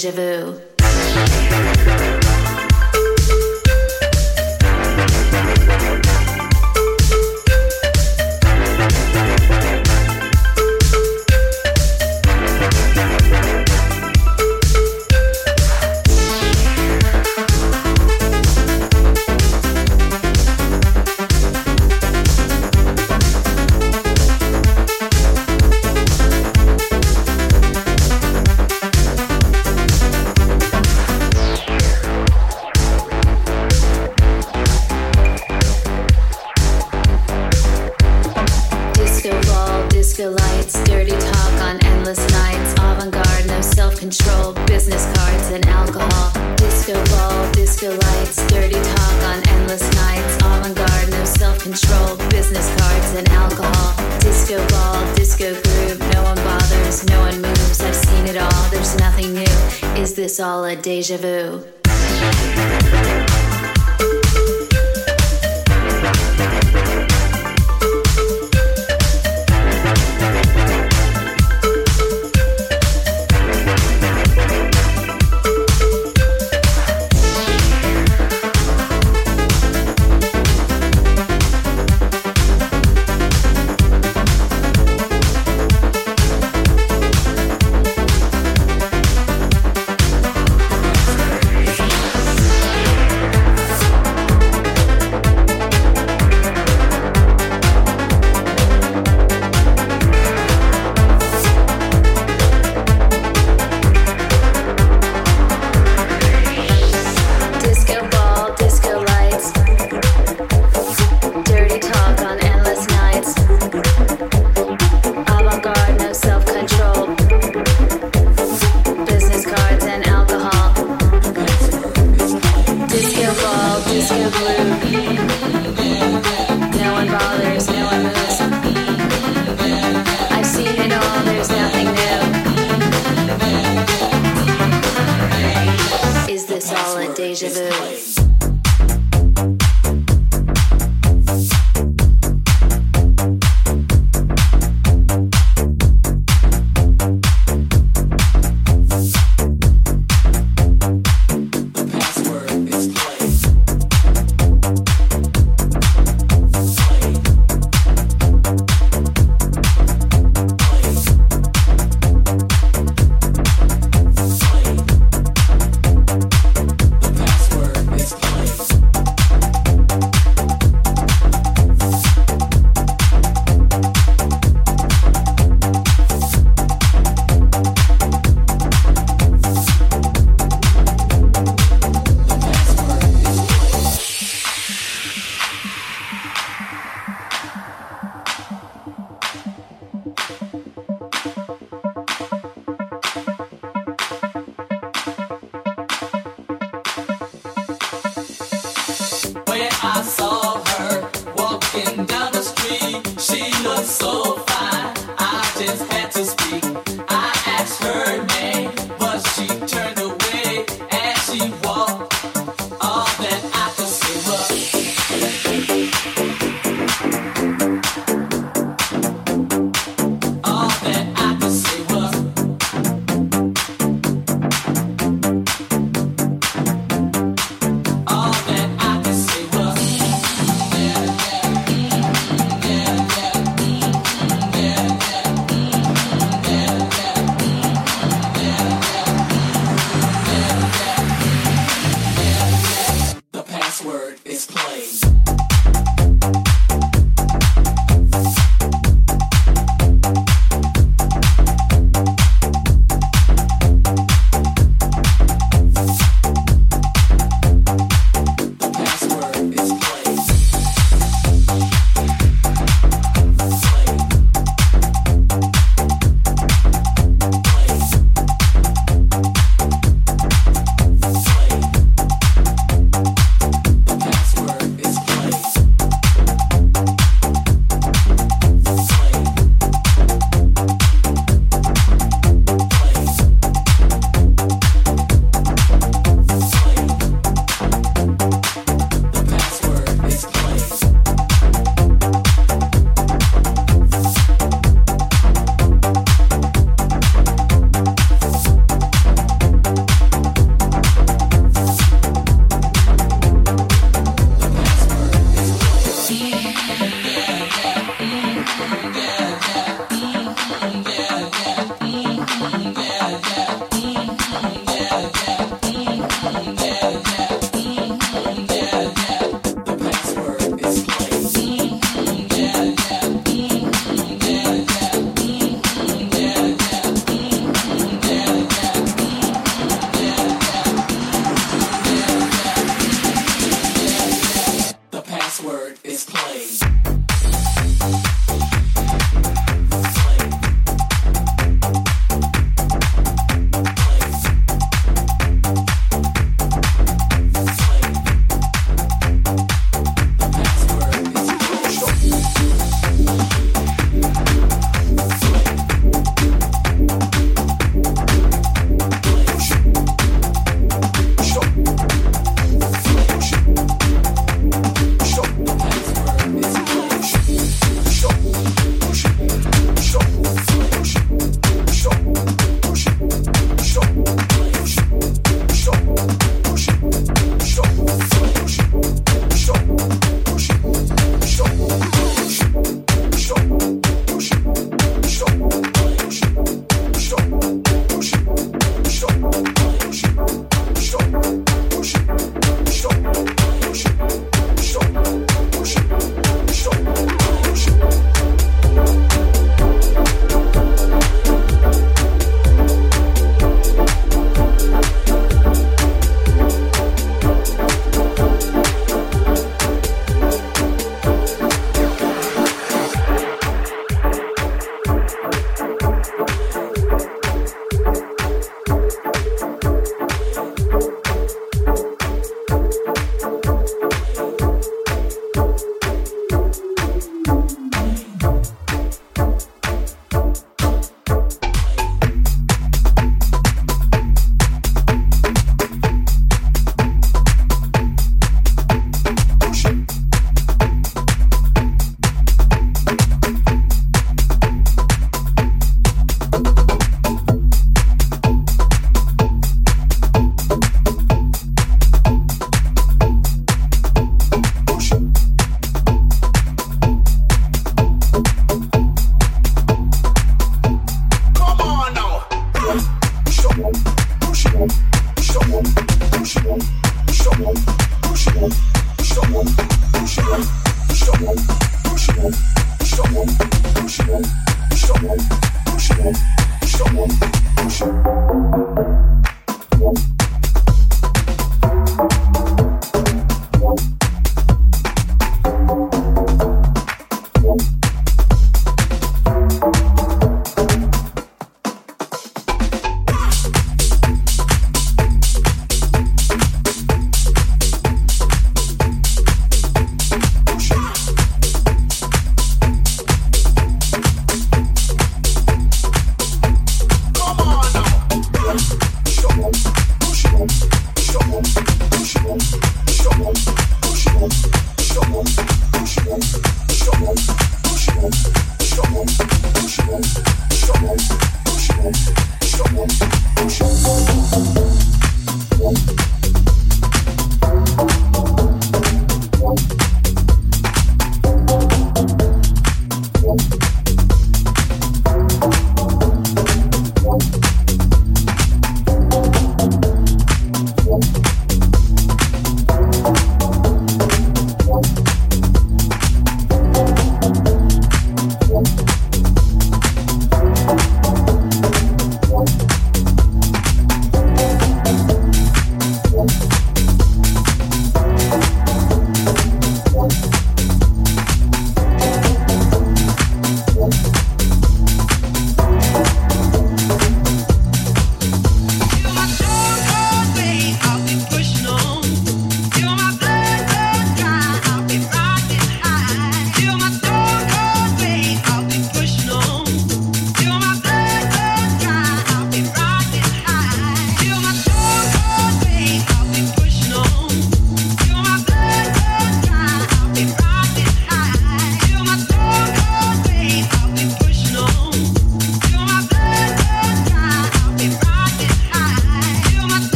Deja vu?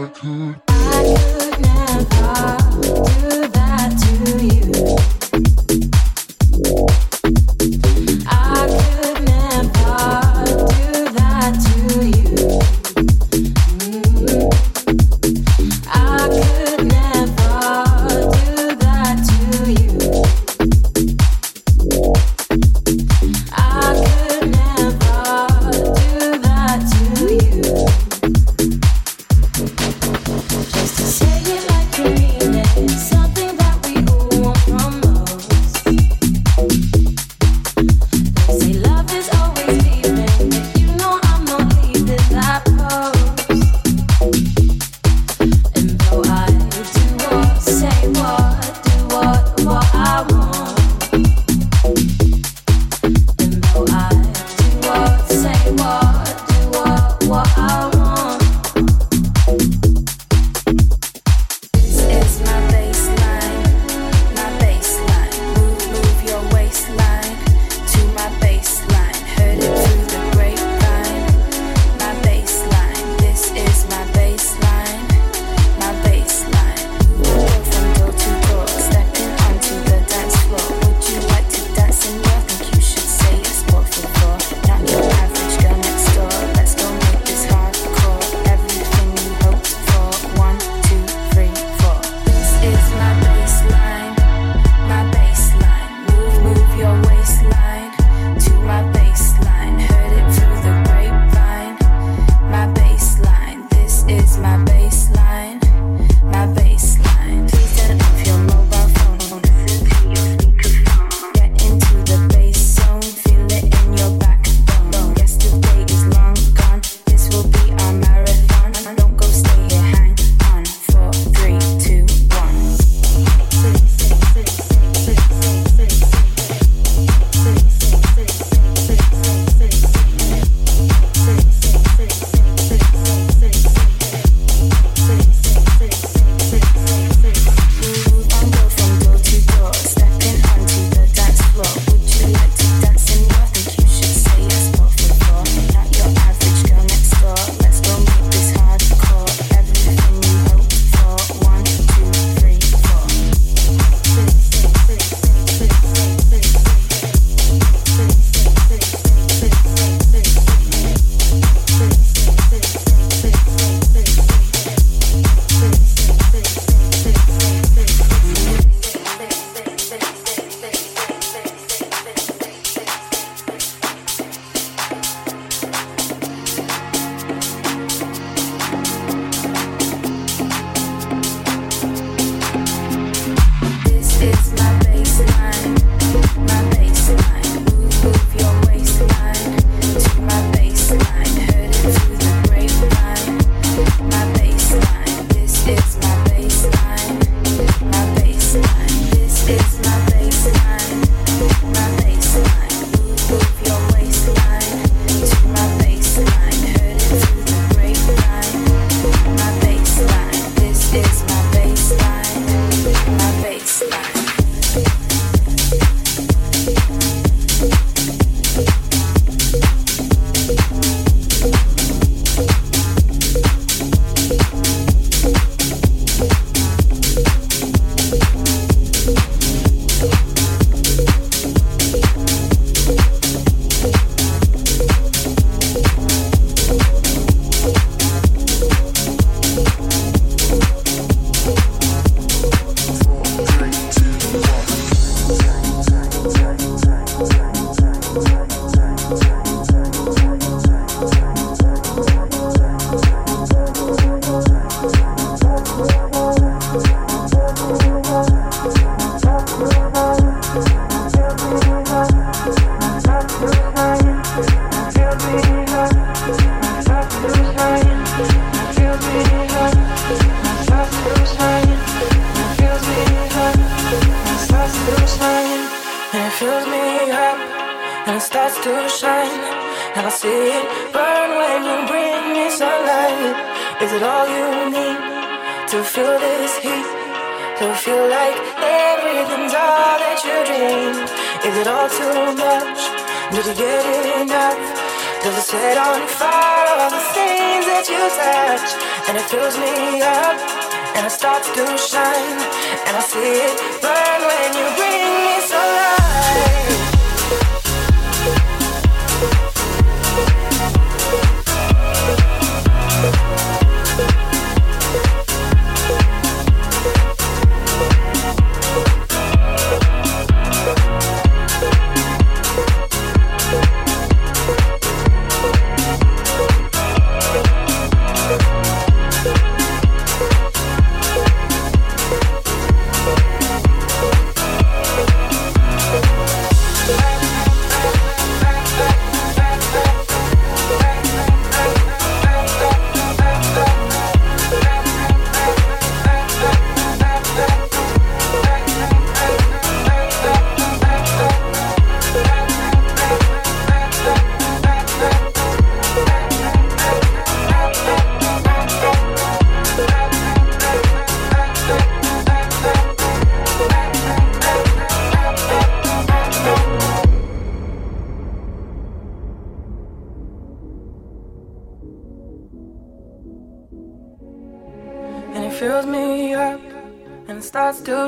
I could.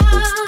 Because